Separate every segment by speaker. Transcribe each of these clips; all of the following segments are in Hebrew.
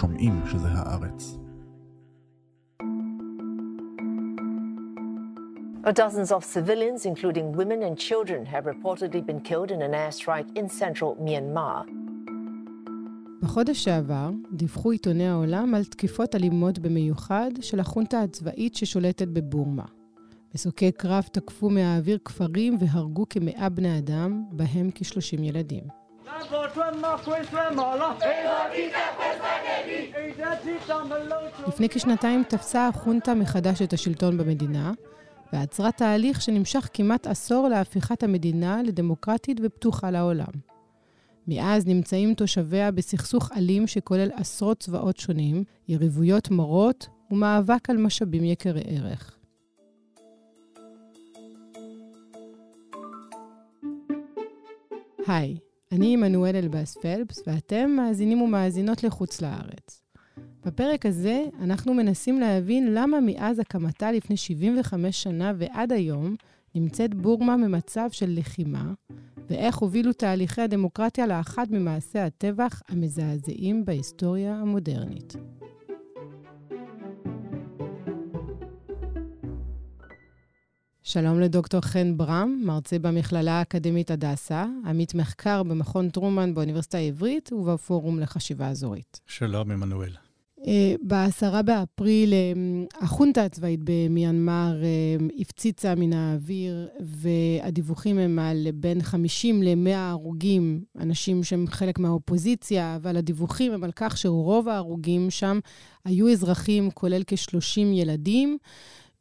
Speaker 1: שומעים שזה הארץ.
Speaker 2: Dozens of civilians, including women and children, have reportedly been killed in an airstrike in central Myanmar.
Speaker 3: בחודש שעבר דיווחו עיתוני העולם על תקיפות אלימות במיוחד של החונטה הצבאית ששולטת בבורמה. מסוקי קרב תקפו מהאוויר כפרים והרגו כמאה בני אדם, בהם כ-30 ילדים. לפני כשנתיים תפסה החונטה מחדש את השלטון במדינה, ועצרה תהליך שנמשך כמעט עשור להפיכת המדינה לדמוקרטית ופתוחה לעולם. מאז נמצאים תושביה בסכסוך אלים שכולל עשרות צבאות שונים, יריבויות מרות ומאבק על משאבים יקרי ערך. היי, אני עמנואל אלבאס פלפס, ואתם מאזינים ומאזינות לחוץ לארץ. בפרק הזה אנחנו מנסים להבין למה מאז הקמתה לפני 75 שנה ועד היום נמצאת בורמה במצב של לחימה, ואיך הובילו תהליכי הדמוקרטיה לאחד ממעשי הטבח המזעזעים בהיסטוריה המודרנית. שלום לדוקטור חן ברם, מרצה במכללה האקדמית הדסה, עמית מחקר במכון טרומן באוניברסיטה העברית ובפורום לחשיבה אזורית.
Speaker 4: שלום, עמנואל.
Speaker 3: אה, בעשרה באפריל אה, החונטה הצבאית במיינמר אה, הפציצה מן האוויר, והדיווחים הם על בין 50 ל-100 הרוגים, אנשים שהם חלק מהאופוזיציה, אבל הדיווחים הם על כך שרוב ההרוגים שם היו אזרחים, כולל כ-30 ילדים.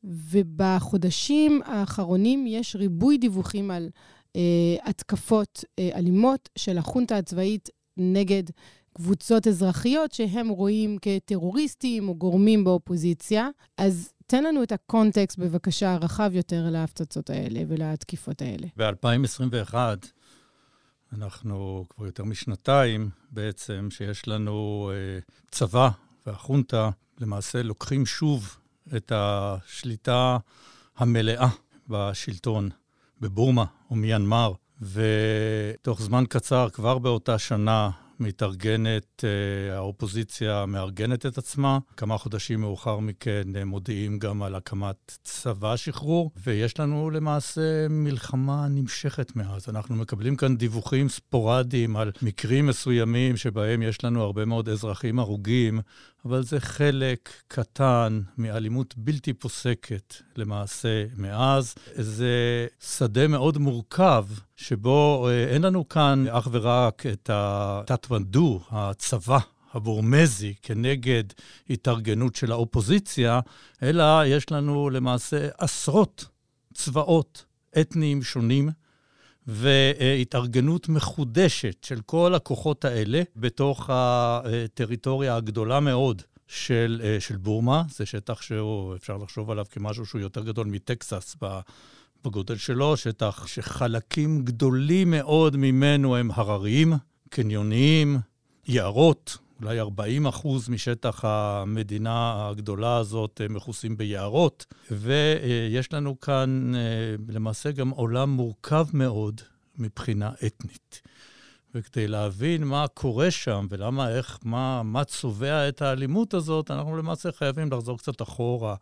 Speaker 3: ובחודשים האחרונים יש ריבוי דיווחים על אה, התקפות אה, אלימות של החונטה הצבאית נגד קבוצות אזרחיות שהם רואים כטרוריסטים או גורמים באופוזיציה. אז תן לנו את הקונטקסט, בבקשה, הרחב יותר להפצצות האלה ולתקיפות האלה.
Speaker 4: ב-2021, אנחנו כבר יותר משנתיים בעצם, שיש לנו אה, צבא והחונטה למעשה לוקחים שוב את השליטה המלאה בשלטון בבורמה ומיינמר, ותוך זמן קצר, כבר באותה שנה, מתארגנת, אה, האופוזיציה מארגנת את עצמה. כמה חודשים מאוחר מכן מודיעים גם על הקמת צבא שחרור, ויש לנו למעשה מלחמה נמשכת מאז. אנחנו מקבלים כאן דיווחים ספורדיים על מקרים מסוימים שבהם יש לנו הרבה מאוד אזרחים הרוגים, אבל זה חלק קטן מאלימות בלתי פוסקת למעשה מאז. זה שדה מאוד מורכב, שבו אה, אין לנו כאן אך ורק את התת-מנדו, הצבא. הבורמזי כנגד התארגנות של האופוזיציה, אלא יש לנו למעשה עשרות צבאות אתניים שונים והתארגנות מחודשת של כל הכוחות האלה בתוך הטריטוריה הגדולה מאוד של, של בורמה. זה שטח שאפשר לחשוב עליו כמשהו שהוא יותר גדול מטקסס בגודל שלו, שטח שחלקים גדולים מאוד ממנו הם הרריים, קניוניים, יערות, אולי 40 אחוז משטח המדינה הגדולה הזאת מכוסים ביערות, ויש לנו כאן אה, למעשה גם עולם מורכב מאוד מבחינה אתנית. וכדי להבין מה קורה שם ולמה, איך, מה, מה צובע את האלימות הזאת, אנחנו למעשה חייבים לחזור קצת אחורה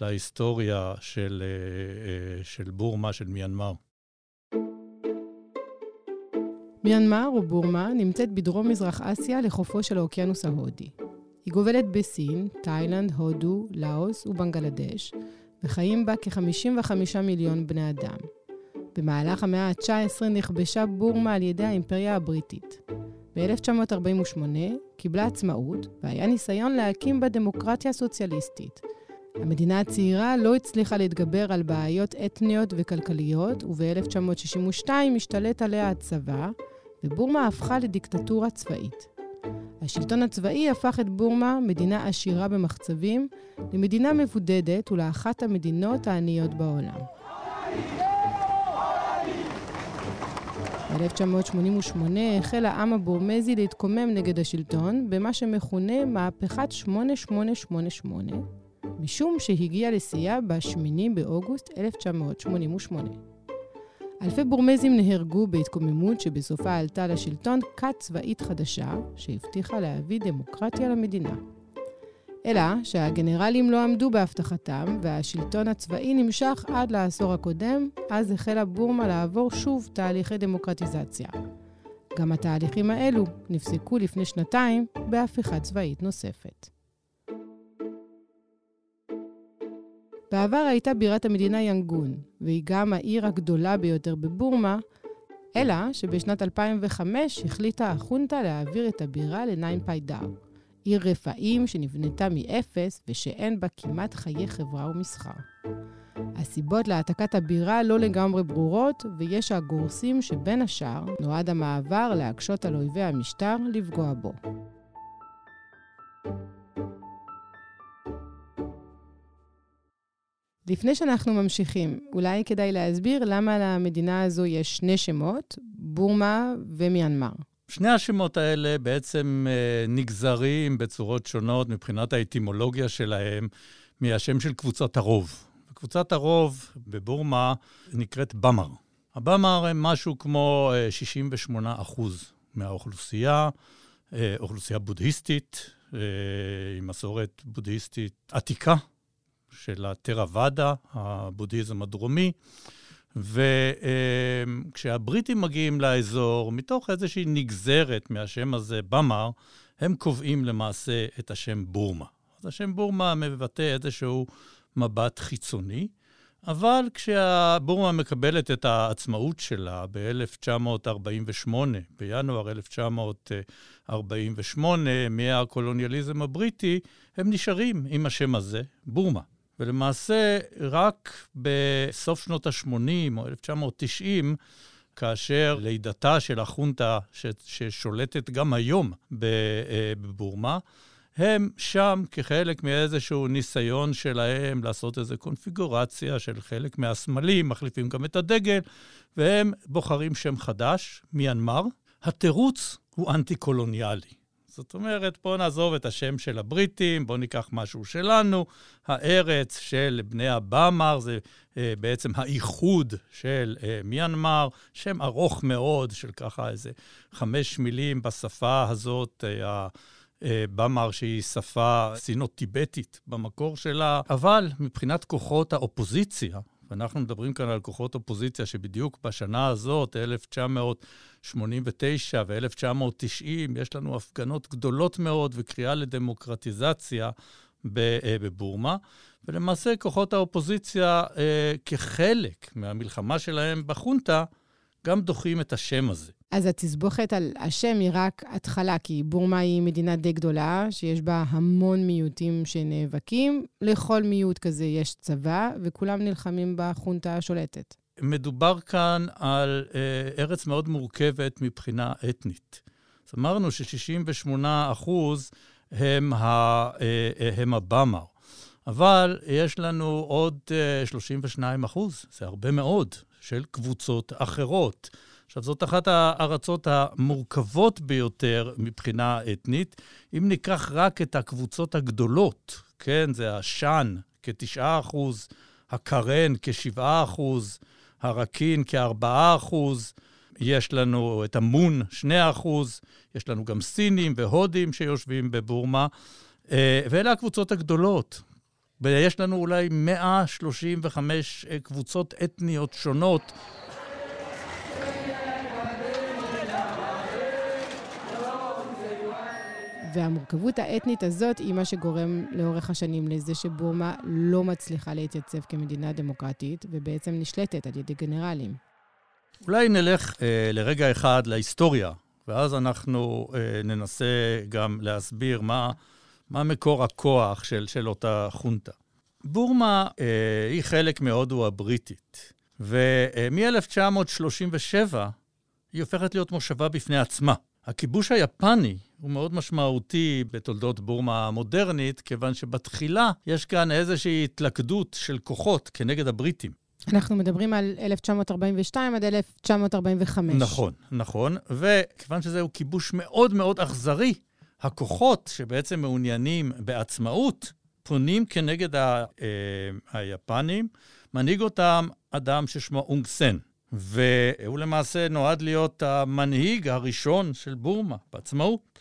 Speaker 4: להיסטוריה של, אה, אה, של בורמה, של מיינמר.
Speaker 3: מיינמר או בורמה נמצאת בדרום-מזרח אסיה לחופו של האוקיינוס ההודי. היא גובלת בסין, תאילנד, הודו, לאוס ובנגלדש, וחיים בה כ-55 מיליון בני אדם. במהלך המאה ה-19 נכבשה בורמה על ידי האימפריה הבריטית. ב-1948 קיבלה עצמאות, והיה ניסיון להקים בה דמוקרטיה סוציאליסטית. המדינה הצעירה לא הצליחה להתגבר על בעיות אתניות וכלכליות, וב-1962 השתלט עליה הצבא, ובורמה הפכה לדיקטטורה צבאית. השלטון הצבאי הפך את בורמה, מדינה עשירה במחצבים, למדינה מבודדת ולאחת המדינות העניות בעולם. ב-1988 החל העם הבורמזי להתקומם נגד השלטון במה שמכונה מהפכת 8888, משום שהגיע לשיאה ב-8 באוגוסט 1988. אלפי בורמזים נהרגו בהתקוממות שבסופה עלתה לשלטון כת צבאית חדשה, שהבטיחה להביא דמוקרטיה למדינה. אלא שהגנרלים לא עמדו בהבטחתם, והשלטון הצבאי נמשך עד לעשור הקודם, אז החלה בורמה לעבור שוב תהליכי דמוקרטיזציה. גם התהליכים האלו נפסקו לפני שנתיים בהפיכה צבאית נוספת. בעבר הייתה בירת המדינה ינגון, והיא גם העיר הגדולה ביותר בבורמה, אלא שבשנת 2005 החליטה החונטה להעביר את הבירה לניין פיידאו, עיר רפאים שנבנתה מאפס ושאין בה כמעט חיי חברה ומסחר. הסיבות להעתקת הבירה לא לגמרי ברורות, ויש הגורסים שבין השאר נועד המעבר להקשות על אויבי המשטר לפגוע בו. לפני שאנחנו ממשיכים, אולי כדאי להסביר למה למדינה הזו יש שני שמות, בורמה ומיינמר.
Speaker 4: שני השמות האלה בעצם אה, נגזרים בצורות שונות מבחינת האטימולוגיה שלהם מהשם של קבוצת הרוב. קבוצת הרוב בבורמה נקראת במר. הבמר הם משהו כמו 68 אה, אחוז מהאוכלוסייה, אה, אוכלוסייה בודהיסטית, עם מסורת בודהיסטית עתיקה של הטראוואדה, הבודהיזם הדרומי. וכשהבריטים מגיעים לאזור, מתוך איזושהי נגזרת מהשם הזה, במר, הם קובעים למעשה את השם בורמה. אז השם בורמה מבטא איזשהו מבט חיצוני, אבל כשהבורמה מקבלת את העצמאות שלה ב-1948, בינואר 1948, מהקולוניאליזם הבריטי, הם נשארים עם השם הזה, בורמה. ולמעשה, רק בסוף שנות ה-80 או 1990, כאשר לידתה של החונטה ש- ששולטת גם היום אה, בבורמה, הם שם כחלק מאיזשהו ניסיון שלהם לעשות איזו קונפיגורציה של חלק מהסמלים, מחליפים גם את הדגל, והם בוחרים שם חדש, מיינמר. התירוץ הוא אנטי-קולוניאלי. זאת אומרת, בואו נעזוב את השם של הבריטים, בואו ניקח משהו שלנו. הארץ של בני הבאמר זה אה, בעצם האיחוד של אה, מיינמר, שם ארוך מאוד של ככה איזה חמש מילים בשפה הזאת. אה, במר שהיא שפה סינו-טיבטית במקור שלה, אבל מבחינת כוחות האופוזיציה, ואנחנו מדברים כאן על כוחות אופוזיציה שבדיוק בשנה הזאת, 1989 ו-1990, יש לנו הפגנות גדולות מאוד וקריאה לדמוקרטיזציה אה, בבורמה. ולמעשה כוחות האופוזיציה, אה, כחלק מהמלחמה שלהם בחונטה, גם דוחים את השם הזה.
Speaker 3: אז התסבוכת על השם היא רק התחלה, כי בורמה היא מדינה די גדולה, שיש בה המון מיעוטים שנאבקים. לכל מיעוט כזה יש צבא, וכולם נלחמים בחונטה השולטת.
Speaker 4: מדובר כאן על אה, ארץ מאוד מורכבת מבחינה אתנית. אז אמרנו ש-68 אחוז הם, ה, אה, אה, הם הבאמר. אבל יש לנו עוד אה, 32 אחוז, זה הרבה מאוד, של קבוצות אחרות. עכשיו, זאת אחת הארצות המורכבות ביותר מבחינה אתנית. אם ניקח רק את הקבוצות הגדולות, כן, זה השאן כ-9 אחוז, הקרן כ-7 אחוז, הרקין כ-4 אחוז, יש לנו את המון 2 אחוז, יש לנו גם סינים והודים שיושבים בבורמה, אה, ואלה הקבוצות הגדולות. ויש לנו אולי 135 אה, קבוצות אתניות שונות
Speaker 3: והמורכבות האתנית הזאת היא מה שגורם לאורך השנים לזה שבורמה לא מצליחה להתייצב כמדינה דמוקרטית, ובעצם נשלטת על ידי גנרלים.
Speaker 4: אולי נלך אה, לרגע אחד להיסטוריה, ואז אנחנו אה, ננסה גם להסביר מה, מה מקור הכוח של, של אותה חונטה. בורמה אה, היא חלק מהודו הבריטית, ומ-1937 היא הופכת להיות מושבה בפני עצמה. הכיבוש היפני הוא מאוד משמעותי בתולדות בורמה המודרנית, כיוון שבתחילה יש כאן איזושהי התלכדות של כוחות כנגד הבריטים.
Speaker 3: אנחנו מדברים על 1942 עד 1945.
Speaker 4: נכון, נכון. וכיוון שזהו כיבוש מאוד מאוד אכזרי, הכוחות שבעצם מעוניינים בעצמאות, פונים כנגד ה, אה, היפנים, מנהיג אותם אדם ששמו אונג סן. והוא למעשה נועד להיות המנהיג הראשון של בורמה בעצמאות,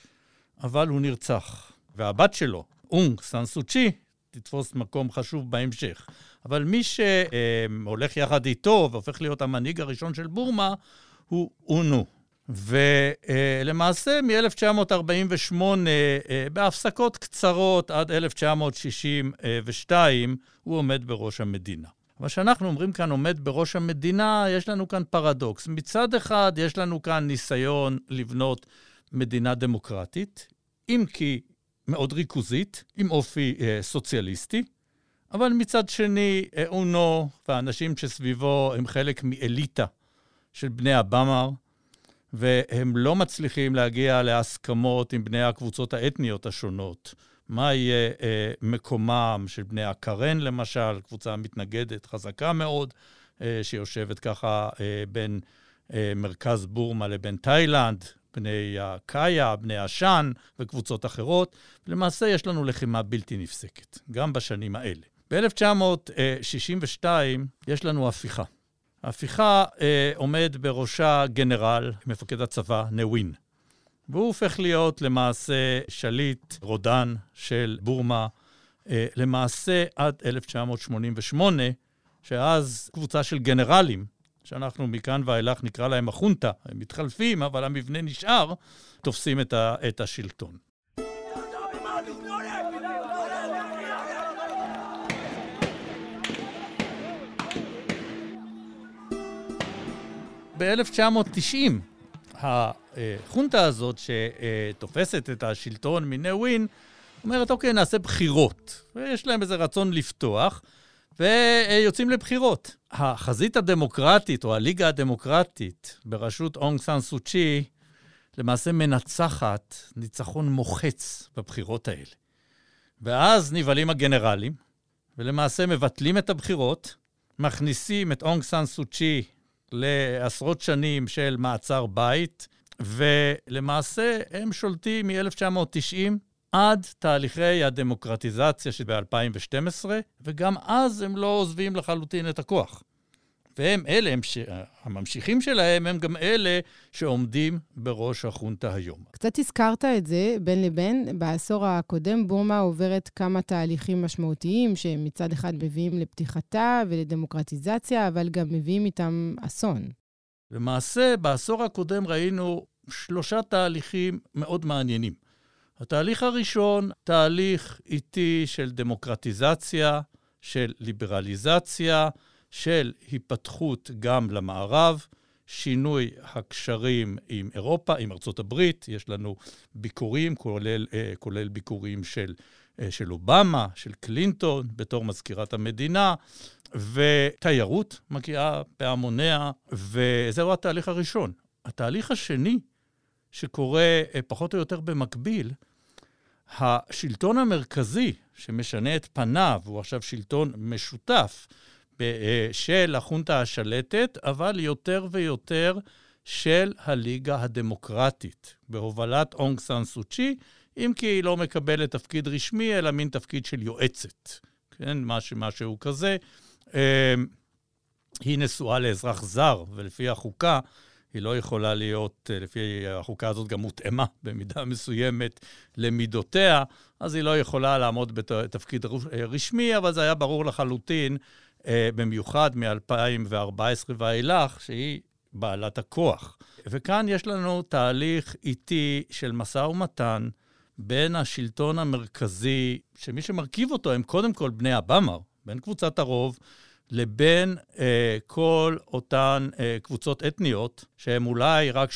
Speaker 4: אבל הוא נרצח. והבת שלו, אונג סן סוצ'י, תתפוס מקום חשוב בהמשך. אבל מי שהולך יחד איתו והופך להיות המנהיג הראשון של בורמה, הוא אונו. ולמעשה מ-1948, בהפסקות קצרות עד 1962, הוא עומד בראש המדינה. מה שאנחנו אומרים כאן עומד בראש המדינה, יש לנו כאן פרדוקס. מצד אחד, יש לנו כאן ניסיון לבנות מדינה דמוקרטית, אם כי מאוד ריכוזית, עם אופי אה, סוציאליסטי, אבל מצד שני, אה, אונו והאנשים שסביבו הם חלק מאליטה של בני הבאמר, והם לא מצליחים להגיע להסכמות עם בני הקבוצות האתניות השונות. מה יהיה אה, מקומם של בני הקרן, למשל, קבוצה מתנגדת חזקה מאוד, אה, שיושבת ככה אה, בין אה, מרכז בורמה לבין תאילנד, בני הקאיה, בני עשן וקבוצות אחרות. למעשה יש לנו לחימה בלתי נפסקת, גם בשנים האלה. ב-1962 יש לנו הפיכה. ההפיכה אה, עומד בראשה גנרל, מפקד הצבא, נווין. והוא הופך להיות למעשה שליט רודן של בורמה, אה, למעשה עד 1988, שאז קבוצה של גנרלים, שאנחנו מכאן ואילך נקרא להם החונטה, הם מתחלפים, אבל המבנה נשאר, תופסים את, ה, את השלטון. ב-1990, החונטה הזאת שתופסת את השלטון מנווין, אומרת, אוקיי, נעשה בחירות. ויש להם איזה רצון לפתוח, ויוצאים לבחירות. החזית הדמוקרטית, או הליגה הדמוקרטית, בראשות אונג סאן סוצ'י, למעשה מנצחת ניצחון מוחץ בבחירות האלה. ואז נבהלים הגנרלים, ולמעשה מבטלים את הבחירות, מכניסים את אונג סאן סוצ'י לעשרות שנים של מעצר בית, ולמעשה הם שולטים מ-1990 עד תהליכי הדמוקרטיזציה שב-2012, וגם אז הם לא עוזבים לחלוטין את הכוח. והם אלה, הם ש... הממשיכים שלהם הם גם אלה שעומדים בראש החונטה היום.
Speaker 3: קצת הזכרת את זה בין לבין. בעשור הקודם בורמה עוברת כמה תהליכים משמעותיים, שמצד אחד מביאים לפתיחתה ולדמוקרטיזציה, אבל גם מביאים איתם אסון.
Speaker 4: למעשה, בעשור הקודם ראינו שלושה תהליכים מאוד מעניינים. התהליך הראשון, תהליך איטי של דמוקרטיזציה, של ליברליזציה, של היפתחות גם למערב, שינוי הקשרים עם אירופה, עם ארצות הברית, יש לנו ביקורים, כולל, אה, כולל ביקורים של, אה, של אובמה, של קלינטון, בתור מזכירת המדינה, ותיירות מגיעה בהמוניה, וזהו התהליך הראשון. התהליך השני, שקורה אה, פחות או יותר במקביל, השלטון המרכזי שמשנה את פניו, הוא עכשיו שלטון משותף של החונטה השלטת, אבל יותר ויותר של הליגה הדמוקרטית, בהובלת אונג סאן סוצ'י, אם כי היא לא מקבלת תפקיד רשמי, אלא מין תפקיד של יועצת, כן? משהו, משהו כזה. אה, היא נשואה לאזרח זר, ולפי החוקה, היא לא יכולה להיות, אה, לפי החוקה הזאת גם מותאמה במידה מסוימת למידותיה, אז היא לא יכולה לעמוד בתפקיד רשמי, אבל זה היה ברור לחלוטין אה, במיוחד מ-2014 ואילך, שהיא בעלת הכוח. וכאן יש לנו תהליך איטי של משא ומתן בין השלטון המרכזי, שמי שמרכיב אותו הם קודם כל בני הבאמר, בין קבוצת הרוב, לבין אה, כל אותן אה, קבוצות אתניות, שהן אולי רק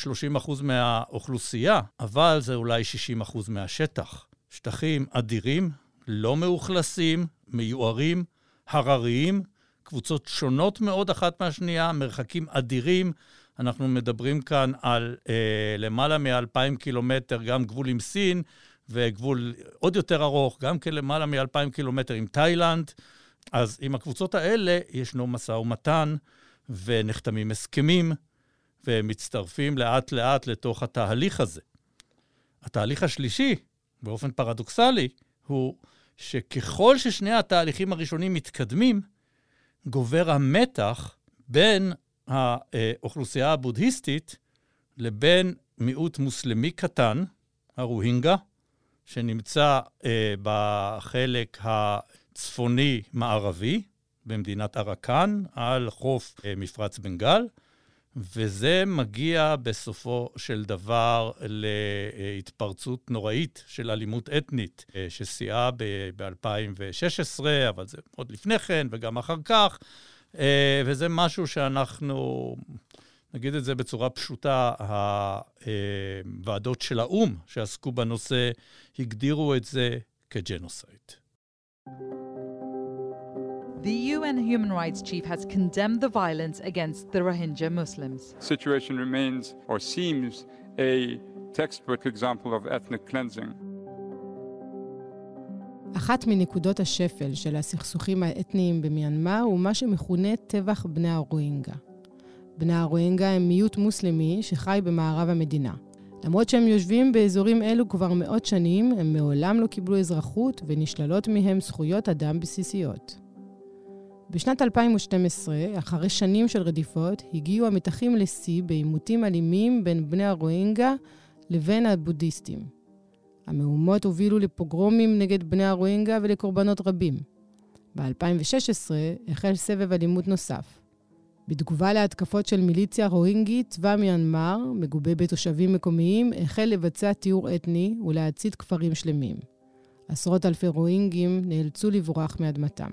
Speaker 4: 30% מהאוכלוסייה, אבל זה אולי 60% מהשטח. שטחים אדירים, לא מאוכלסים, מיוערים, הרריים, קבוצות שונות מאוד אחת מהשנייה, מרחקים אדירים. אנחנו מדברים כאן על אה, למעלה מ-2,000 קילומטר, גם גבול עם סין, וגבול עוד יותר ארוך, גם כן למעלה מ-2,000 קילומטר עם תאילנד. אז עם הקבוצות האלה ישנו משא ומתן, ונחתמים הסכמים, ומצטרפים לאט-לאט לתוך התהליך הזה. התהליך השלישי, באופן פרדוקסלי, הוא שככל ששני התהליכים הראשונים מתקדמים, גובר המתח בין האוכלוסייה הבודהיסטית לבין מיעוט מוסלמי קטן, הרוהינגה, שנמצא אה, בחלק הצפוני-מערבי במדינת ארקן, על חוף אה, מפרץ בנגל, וזה מגיע בסופו של דבר להתפרצות נוראית של אלימות אתנית, אה, שסייעה ב-2016, אבל זה עוד לפני כן וגם אחר כך, אה, וזה משהו שאנחנו, נגיד את זה בצורה פשוטה, הוועדות של האו"ם שעסקו בנושא הגדירו את זה כג'נוסייד.
Speaker 5: The UN human rights chief has condemned the violence against the Rohingya Muslims.
Speaker 6: Situation remains or seems a textbook example of ethnic cleansing.
Speaker 3: אחת מנקודות השפל של הסכסוכים האתניים במיינמר הוא מה שמכונה טבח בני הרואינגה. בני הרואינגה הם מיעוט מוסלמי שחי במערב המדינה. למרות שהם יושבים באזורים אלו כבר מאות שנים, הם מעולם לא קיבלו אזרחות ונשללות מהם זכויות אדם בסיסיות. בשנת 2012, אחרי שנים של רדיפות, הגיעו המתחים לשיא בעימותים אלימים בין בני הרואינגה לבין הבודהיסטים. המהומות הובילו לפוגרומים נגד בני הרואינגה ולקורבנות רבים. ב-2016 החל סבב אלימות נוסף. בתגובה להתקפות של מיליציה רוהינגית, צבא מיינמר, מגובה בתושבים מקומיים, החל לבצע טיהור אתני ולהצית כפרים שלמים. עשרות אלפי רוהינגים נאלצו לברוח מאדמתם.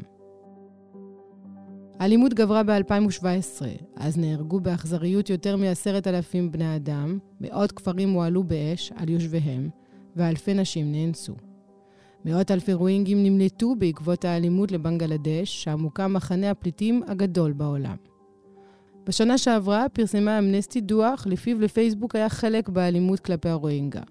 Speaker 3: האלימות גברה ב-2017, אז נהרגו באכזריות יותר מעשרת אלפים בני אדם, מאות כפרים הועלו באש על יושביהם, ואלפי נשים נאנסו. מאות אלפי רוהינגים נמלטו בעקבות האלימות לבנגלדש, שם הוקם מחנה הפליטים הגדול בעולם. בשנה שעברה פרסמה אמנסטי דוח לפיו לפייסבוק היה חלק באלימות כלפי הרוהינגה.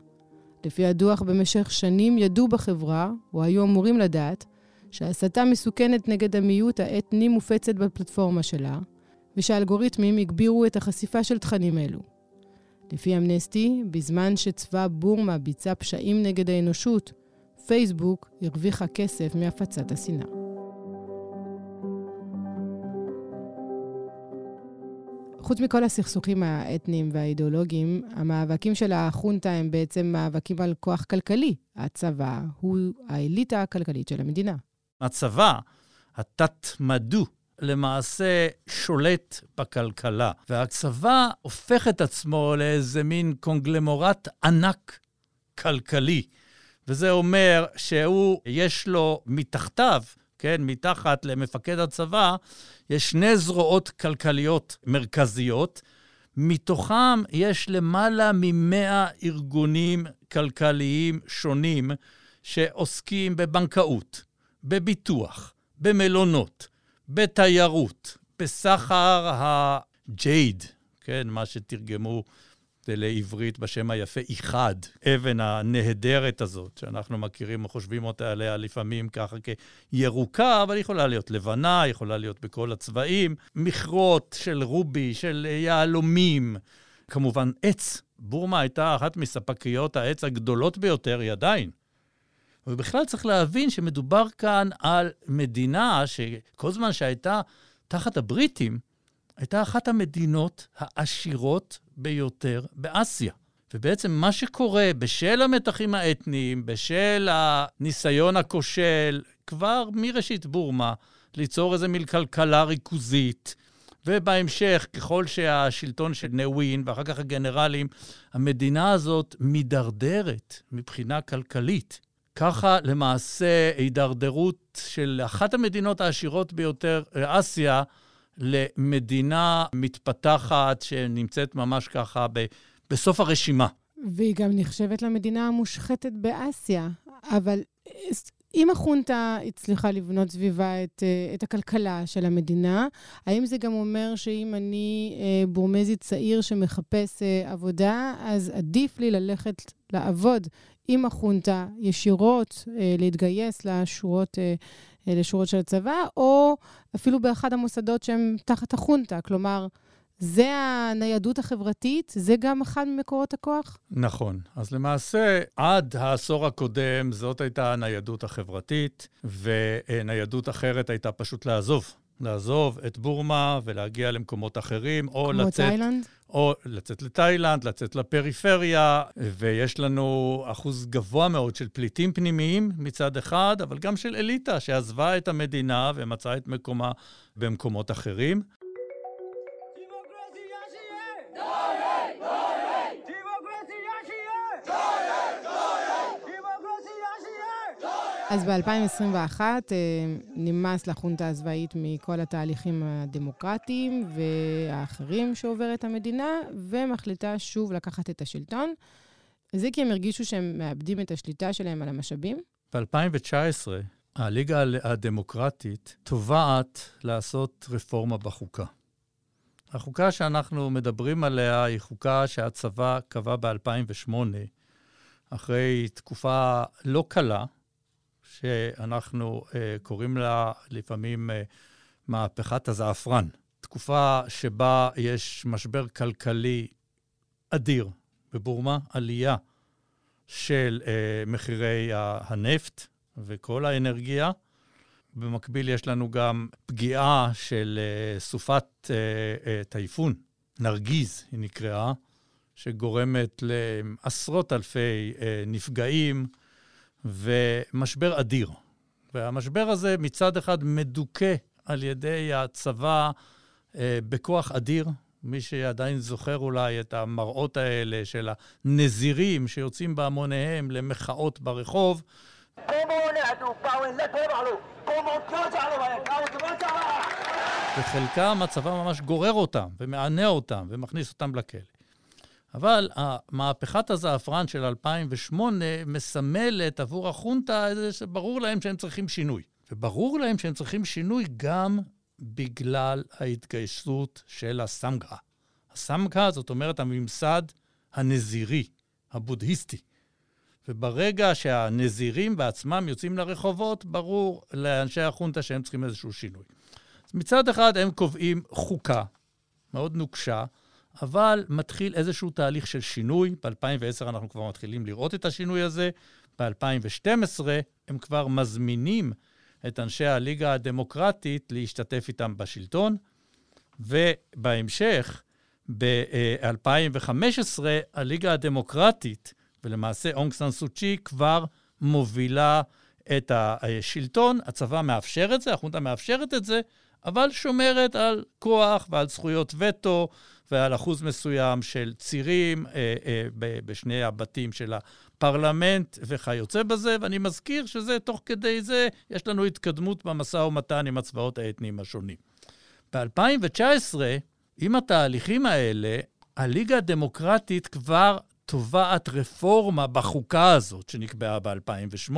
Speaker 3: לפי הדוח, במשך שנים ידעו בחברה, או היו אמורים לדעת, שהסתה מסוכנת נגד המיעוט האתני מופצת בפלטפורמה שלה, ושהאלגוריתמים הגבירו את החשיפה של תכנים אלו. לפי אמנסטי, בזמן שצבא בורמה ביצע פשעים נגד האנושות, פייסבוק הרוויחה כסף מהפצת השנאה. חוץ מכל הסכסוכים האתניים והאידיאולוגיים, המאבקים של החונטה הם בעצם מאבקים על כוח כלכלי. הצבא הוא האליטה הכלכלית של המדינה.
Speaker 4: הצבא, התת-מדו, למעשה שולט בכלכלה, והצבא הופך את עצמו לאיזה מין קונגלמורט ענק כלכלי. וזה אומר שהוא, יש לו מתחתיו, כן, מתחת למפקד הצבא, יש שני זרועות כלכליות מרכזיות. מתוכם יש למעלה ממאה ארגונים כלכליים שונים שעוסקים בבנקאות, בביטוח, במלונות, בתיירות, בסחר הג'ייד, כן, מה שתרגמו לעברית בשם היפה איחד, אבן הנהדרת הזאת, שאנחנו מכירים או חושבים אותה עליה לפעמים ככה כירוקה, אבל היא יכולה להיות לבנה, יכולה להיות בכל הצבעים, מכרות של רובי, של יהלומים, כמובן עץ. בורמה הייתה אחת מספקיות העץ הגדולות ביותר, היא עדיין. ובכלל צריך להבין שמדובר כאן על מדינה שכל זמן שהייתה תחת הבריטים, הייתה אחת המדינות העשירות ביותר באסיה. ובעצם מה שקורה בשל המתחים האתניים, בשל הניסיון הכושל, כבר מראשית בורמה, ליצור איזה מין כלכלה ריכוזית, ובהמשך, ככל שהשלטון של נווין ואחר כך הגנרלים, המדינה הזאת מידרדרת מבחינה כלכלית. ככה למעשה הידרדרות של אחת המדינות העשירות ביותר, אסיה, למדינה מתפתחת שנמצאת ממש ככה ב, בסוף הרשימה.
Speaker 3: והיא גם נחשבת למדינה המושחתת באסיה. אבל אם החונטה הצליחה לבנות סביבה את, את הכלכלה של המדינה, האם זה גם אומר שאם אני אה, בורמזי צעיר שמחפש אה, עבודה, אז עדיף לי ללכת לעבוד עם החונטה ישירות, אה, להתגייס לשורות, אה, אה, לשורות של הצבא, או אפילו באחד המוסדות שהם תחת החונטה. כלומר, זה הניידות החברתית? זה גם אחד ממקורות הכוח?
Speaker 4: נכון. אז למעשה, עד העשור הקודם זאת הייתה הניידות החברתית, וניידות אחרת הייתה פשוט לעזוב לעזוב את בורמה ולהגיע למקומות אחרים, או
Speaker 3: כמו
Speaker 4: לצאת...
Speaker 3: תאילנד?
Speaker 4: או לצאת לתאילנד, לצאת לפריפריה, ויש לנו אחוז גבוה מאוד של פליטים פנימיים מצד אחד, אבל גם של אליטה שעזבה את המדינה ומצאה את מקומה במקומות אחרים.
Speaker 3: אז ב-2021 אה, נמאס לחונטה הצבאית מכל התהליכים הדמוקרטיים והאחרים שעוברת המדינה, ומחליטה שוב לקחת את השלטון. זה כי הם הרגישו שהם מאבדים את השליטה שלהם על המשאבים?
Speaker 4: ב-2019, הליגה הדמוקרטית תובעת לעשות רפורמה בחוקה. החוקה שאנחנו מדברים עליה היא חוקה שהצבא קבע ב-2008, אחרי תקופה לא קלה, שאנחנו uh, קוראים לה לפעמים uh, מהפכת הזעפרן. תקופה שבה יש משבר כלכלי אדיר בבורמה, עלייה של uh, מחירי הנפט וכל האנרגיה. במקביל יש לנו גם פגיעה של uh, סופת uh, uh, טייפון, נרגיז היא נקראה, שגורמת לעשרות אלפי נפגעים, ומשבר אדיר. והמשבר הזה מצד אחד מדוכא על ידי הצבא אה, בכוח אדיר. מי שעדיין זוכר אולי את המראות האלה של הנזירים שיוצאים בהמוניהם למחאות ברחוב. וחלקם הצבא ממש גורר אותם ומענה אותם ומכניס אותם לכלא. אבל מהפכת הזעפרן של 2008 מסמלת עבור החונטה איזה שברור להם שהם צריכים שינוי. וברור להם שהם צריכים שינוי גם בגלל ההתגייסות של הסמגה. הסמגה, זאת אומרת, הממסד הנזירי, הבודהיסטי. וברגע שהנזירים בעצמם יוצאים לרחובות, ברור לאנשי החונטה שהם צריכים איזשהו שינוי. אז מצד אחד הם קובעים חוקה מאוד נוקשה, אבל מתחיל איזשהו תהליך של שינוי. ב-2010 אנחנו כבר מתחילים לראות את השינוי הזה. ב-2012 הם כבר מזמינים את אנשי הליגה הדמוקרטית להשתתף איתם בשלטון, ובהמשך, ב-2015, הליגה הדמוקרטית, ולמעשה אונג סן סוצ'י כבר מובילה את השלטון. הצבא מאפשר את זה, החונטה מאפשרת את זה, אבל שומרת על כוח ועל זכויות וטו ועל אחוז מסוים של צירים אה, אה, בשני הבתים של הפרלמנט וכיוצא בזה, ואני מזכיר שזה, תוך כדי זה, יש לנו התקדמות במשא ומתן עם הצבאות האתניים השונים. ב-2019, עם התהליכים האלה, הליגה הדמוקרטית כבר תובעת רפורמה בחוקה הזאת שנקבעה ב-2008,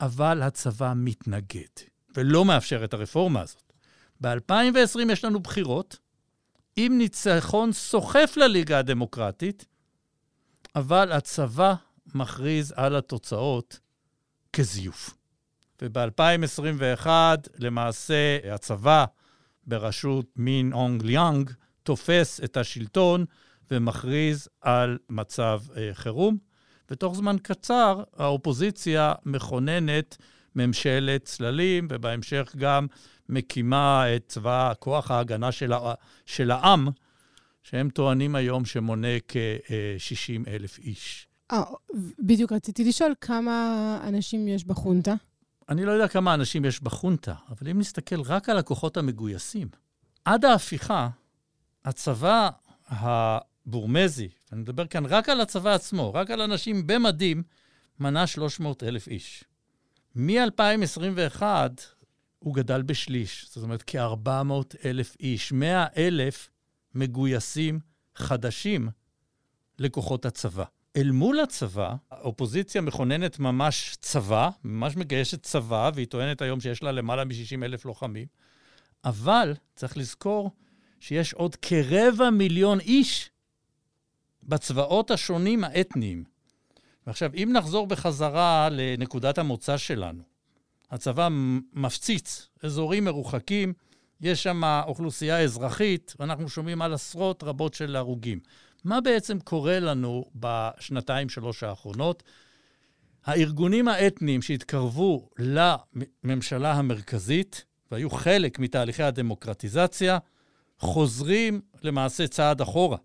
Speaker 4: אבל הצבא מתנגד ולא מאפשר את הרפורמה הזאת. ב-2020 יש לנו בחירות, עם ניצחון סוחף לליגה הדמוקרטית, אבל הצבא מכריז על התוצאות כזיוף. וב-2021, למעשה, הצבא בראשות מין אונג ליאנג תופס את השלטון ומכריז על מצב אה, חירום. ותוך זמן קצר האופוזיציה מכוננת ממשלת צללים, ובהמשך גם מקימה את צבא כוח ההגנה של, ה, של העם, שהם טוענים היום שמונה כ-60 אלף איש.
Speaker 3: אה, בדיוק רציתי לשאול כמה אנשים יש בחונטה.
Speaker 4: אני לא יודע כמה אנשים יש בחונטה, אבל אם נסתכל רק על הכוחות המגויסים, עד ההפיכה, הצבא הבורמזי, אני מדבר כאן רק על הצבא עצמו, רק על אנשים במדים, מנה 300 אלף איש. מ-2021 הוא גדל בשליש, זאת אומרת כ-400 אלף איש, 100 אלף מגויסים חדשים לכוחות הצבא. אל מול הצבא, האופוזיציה מכוננת ממש צבא, ממש מגייסת צבא, והיא טוענת היום שיש לה למעלה מ-60 אלף לוחמים, אבל צריך לזכור שיש עוד כרבע מיליון איש בצבאות השונים האתניים. ועכשיו, אם נחזור בחזרה לנקודת המוצא שלנו, הצבא מפציץ אזורים מרוחקים, יש שם אוכלוסייה אזרחית, ואנחנו שומעים על עשרות רבות של הרוגים. מה בעצם קורה לנו בשנתיים, שלוש האחרונות? הארגונים האתניים שהתקרבו לממשלה המרכזית, והיו חלק מתהליכי הדמוקרטיזציה, חוזרים למעשה צעד אחורה,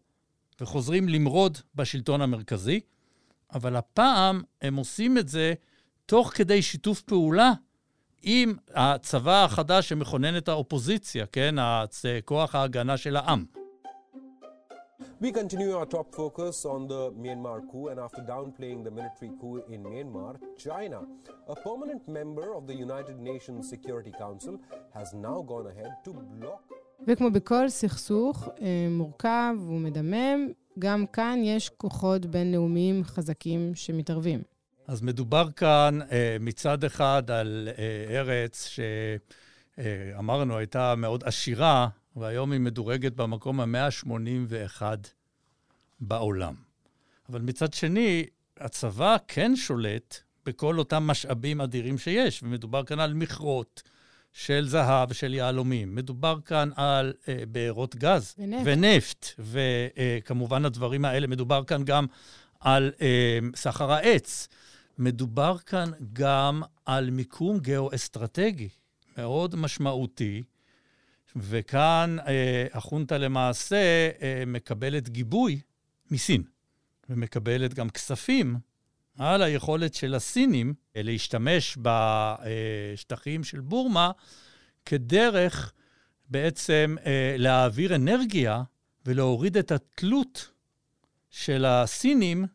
Speaker 4: וחוזרים למרוד בשלטון המרכזי, אבל הפעם הם עושים את זה תוך כדי שיתוף פעולה עם הצבא החדש שמכונן את האופוזיציה, כן? כוח ההגנה של העם. We continue our top focus on the Myanmar coup, and after downplaying the military coup in Myanmar, China, a permanent member of the United Nations Security Council, has now gone ahead to block. וכמו בכל סכסוך מורכב ומדמם, גם כאן יש כוחות בינלאומיים חזקים שמתערבים. אז מדובר כאן מצד אחד על ארץ שאמרנו הייתה מאוד עשירה, והיום היא מדורגת במקום ה-181 בעולם. אבל מצד שני, הצבא כן שולט בכל אותם משאבים אדירים שיש, ומדובר כאן על מכרות של זהב ושל יהלומים. מדובר כאן על אה, בארות גז ונפט, ונפט וכמובן הדברים האלה. מדובר כאן גם על אה, סחר העץ. מדובר כאן גם על מיקום גיאו-אסטרטגי מאוד משמעותי, וכאן אה, החונטה למעשה אה, מקבלת גיבוי מסין, ומקבלת גם כספים על היכולת של הסינים אה, להשתמש בשטחים של בורמה כדרך בעצם אה, להעביר אנרגיה ולהוריד את התלות של הסינים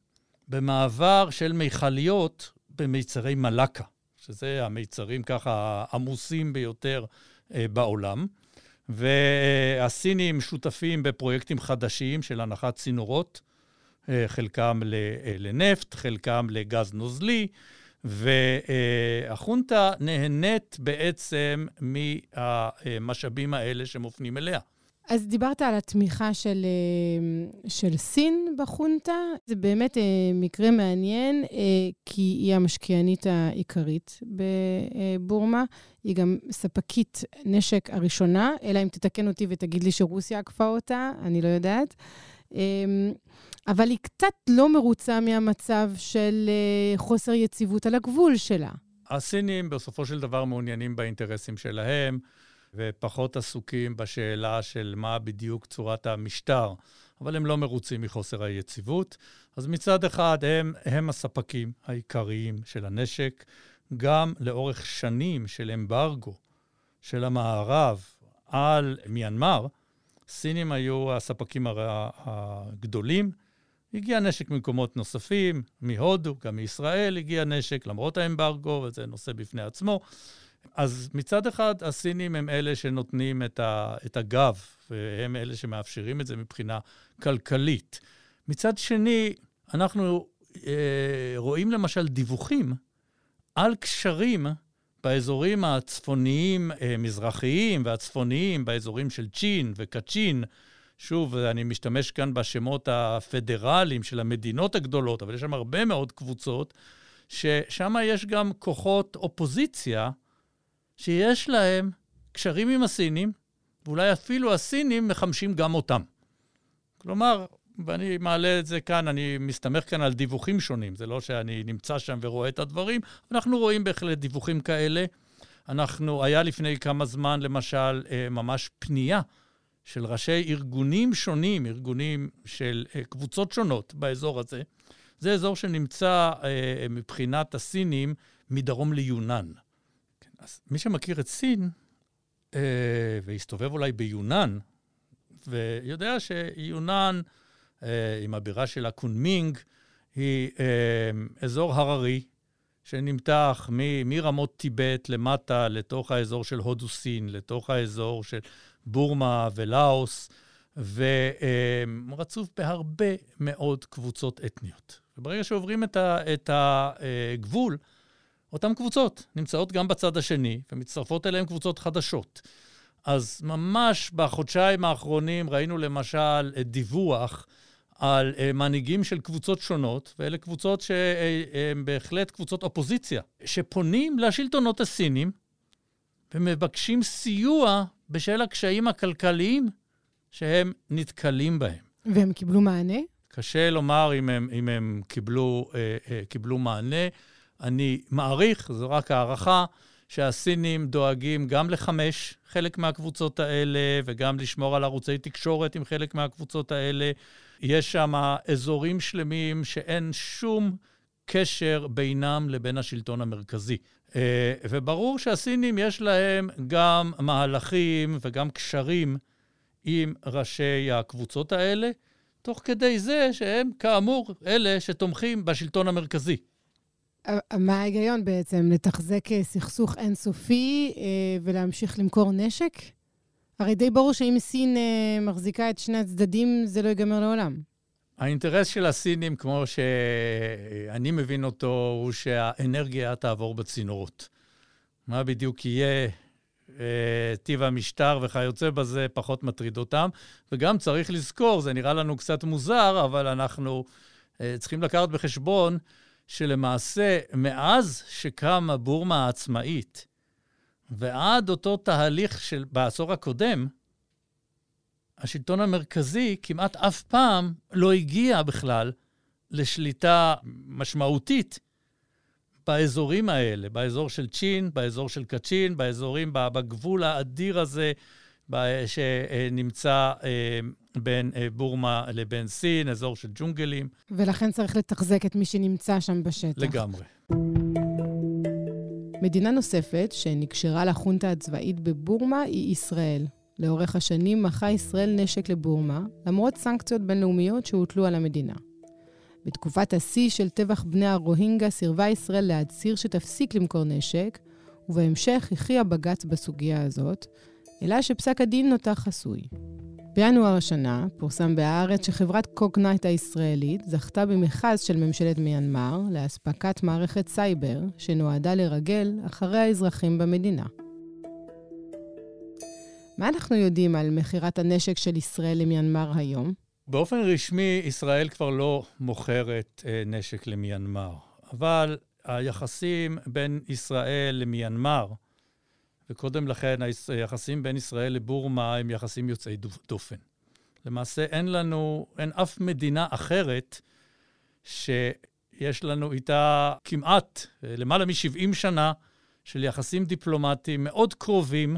Speaker 4: במעבר של מכליות במיצרי מלאקה, שזה המיצרים ככה העמוסים ביותר אה, בעולם. והסינים שותפים בפרויקטים חדשים של הנחת צינורות, חלקם אה, לנפט, חלקם לגז נוזלי, והחונטה נהנית בעצם מהמשאבים האלה שמופנים אליה.
Speaker 3: אז דיברת על התמיכה של, אה, של סין בחונטה. זה באמת מקרה מעניין, כי היא המשקיענית העיקרית בבורמה. היא גם ספקית נשק הראשונה, אלא אם תתקן אותי ותגיד לי שרוסיה עקפה אותה, אני לא יודעת. אמ, אבל היא קצת לא מרוצה מהמצב של אה, חוסר יציבות על הגבול שלה.
Speaker 4: הסינים בסופו של דבר מעוניינים באינטרסים שלהם, ופחות עסוקים בשאלה של מה בדיוק צורת המשטר, אבל הם לא מרוצים מחוסר היציבות. אז מצד אחד, הם, הם הספקים העיקריים של הנשק. גם לאורך שנים של אמברגו של המערב על מיינמר, סינים היו הספקים הגדולים. הגיע נשק ממקומות נוספים, מהודו, גם מישראל הגיע נשק, למרות האמברגו, וזה נושא בפני עצמו. אז מצד אחד, הסינים הם אלה שנותנים את, ה, את הגב, והם אלה שמאפשרים את זה מבחינה כלכלית. מצד שני, אנחנו אה, רואים למשל דיווחים על קשרים באזורים הצפוניים, אה, מזרחיים והצפוניים, באזורים של צ'ין וקצ'ין. שוב, אני משתמש כאן בשמות הפדרליים של המדינות הגדולות, אבל יש שם הרבה מאוד קבוצות, ששם יש גם כוחות אופוזיציה שיש להם קשרים עם הסינים, ואולי אפילו הסינים מחמשים גם אותם. כלומר, ואני מעלה את זה כאן, אני מסתמך כאן על דיווחים שונים, זה לא שאני נמצא שם ורואה את הדברים, אנחנו רואים בהחלט דיווחים כאלה. אנחנו, היה לפני כמה זמן, למשל, אה, ממש פנייה של ראשי ארגונים שונים, ארגונים של אה, קבוצות שונות באזור הזה. זה אזור שנמצא אה, מבחינת הסינים מדרום ליונן. כן, אז מי שמכיר את סין, והסתובב אולי ביונן, ויודע שיונן עם הבירה שלה קונמינג, היא אה, אזור הררי שנמתח מ- מרמות טיבט למטה לתוך האזור של הודו-סין, לתוך האזור של בורמה ולאוס, ורצוף בהרבה מאוד קבוצות אתניות. וברגע שעוברים את, ה- את הגבול, אותן קבוצות נמצאות גם בצד השני, ומצטרפות אליהן קבוצות חדשות. אז ממש בחודשיים האחרונים ראינו למשל דיווח על uh, מנהיגים של קבוצות שונות, ואלה קבוצות שהן בהחלט קבוצות אופוזיציה, שפונים לשלטונות הסינים ומבקשים סיוע בשל הקשיים הכלכליים שהם נתקלים בהם.
Speaker 3: והם קיבלו מענה?
Speaker 4: קשה לומר אם הם, אם הם קיבלו, uh, uh, קיבלו מענה. אני מעריך, זו רק הערכה, שהסינים דואגים גם לחמש חלק מהקבוצות האלה, וגם לשמור על ערוצי תקשורת עם חלק מהקבוצות האלה. יש שם אזורים שלמים שאין שום קשר בינם לבין השלטון המרכזי. אה, וברור שהסינים יש להם גם מהלכים וגם קשרים עם ראשי הקבוצות האלה, תוך כדי זה שהם כאמור אלה שתומכים בשלטון המרכזי.
Speaker 3: מה ההיגיון בעצם? לתחזק אה, סכסוך אינסופי אה, ולהמשיך למכור נשק? הרי די ברור שאם סין מחזיקה את שני הצדדים, זה לא ייגמר לעולם.
Speaker 4: האינטרס של הסינים, כמו שאני מבין אותו, הוא שהאנרגיה תעבור בצינורות. מה בדיוק יהיה אה, טיב המשטר וכיוצא בזה, פחות מטריד אותם. וגם צריך לזכור, זה נראה לנו קצת מוזר, אבל אנחנו אה, צריכים לקחת בחשבון שלמעשה, מאז שקמה בורמה העצמאית, ועד אותו תהליך של בעשור הקודם, השלטון המרכזי כמעט אף פעם לא הגיע בכלל לשליטה משמעותית באזורים האלה, באזור של צ'ין, באזור של קצ'ין, באזורים, בגבול האדיר הזה שנמצא אה, בין אה, בורמה לבין סין, אזור של ג'ונגלים.
Speaker 3: ולכן צריך לתחזק את מי שנמצא שם בשטח.
Speaker 4: לגמרי.
Speaker 3: מדינה נוספת שנקשרה לחונטה הצבאית בבורמה היא ישראל. לאורך השנים מכרה ישראל נשק לבורמה, למרות סנקציות בינלאומיות שהוטלו על המדינה. בתקופת השיא של טבח בני הרוהינגה סירבה ישראל להצהיר שתפסיק למכור נשק, ובהמשך הכריע בג"ץ בסוגיה הזאת, אלא שפסק הדין נותר חסוי. בינואר השנה פורסם בהארץ שחברת קוגנייט הישראלית זכתה במכרז של ממשלת מיינמר לאספקת מערכת סייבר שנועדה לרגל אחרי האזרחים במדינה. מה אנחנו יודעים על מכירת הנשק של ישראל למיינמר היום?
Speaker 4: באופן רשמי, ישראל כבר לא מוכרת אה, נשק למיינמר, אבל היחסים בין ישראל למיינמר, וקודם לכן היחסים בין ישראל לבורמה הם יחסים יוצאי דופן. למעשה אין לנו, אין אף מדינה אחרת שיש לנו איתה כמעט אה, למעלה מ-70 שנה של יחסים דיפלומטיים מאוד קרובים,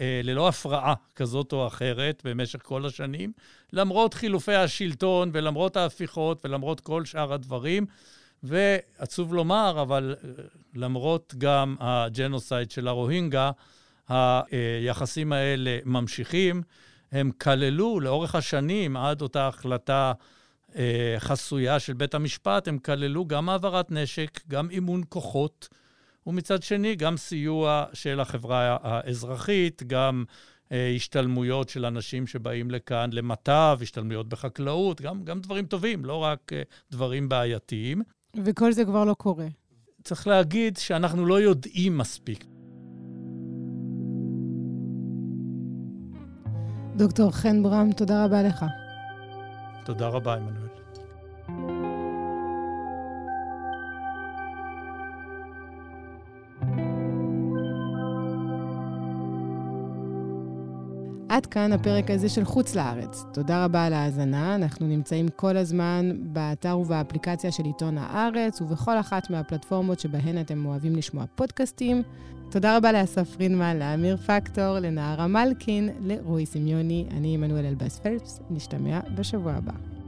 Speaker 4: אה, ללא הפרעה כזאת או אחרת במשך כל השנים, למרות חילופי השלטון ולמרות ההפיכות ולמרות כל שאר הדברים. ועצוב לומר, אבל אה, למרות גם הג'נוסייד של הרוהינגה, היחסים האלה ממשיכים. הם כללו לאורך השנים, עד אותה החלטה אה, חסויה של בית המשפט, הם כללו גם העברת נשק, גם אימון כוחות, ומצד שני גם סיוע של החברה האזרחית, גם אה, השתלמויות של אנשים שבאים לכאן למטב, השתלמויות בחקלאות, גם, גם דברים טובים, לא רק דברים בעייתיים.
Speaker 3: וכל זה כבר לא קורה.
Speaker 4: צריך להגיד שאנחנו לא יודעים מספיק.
Speaker 3: דוקטור חן ברם, תודה רבה לך.
Speaker 4: תודה רבה, עמנואל.
Speaker 3: עד כאן הפרק הזה של חוץ לארץ. תודה רבה על ההאזנה. אנחנו נמצאים כל הזמן באתר ובאפליקציה של עיתון הארץ, ובכל אחת מהפלטפורמות שבהן אתם אוהבים לשמוע פודקאסטים. תודה רבה לאסף פרינמן, לאמיר פקטור, לנערה מלקין, לרועי סמיוני. אני עמנואל אלבאס פלפס. נשתמע בשבוע הבא.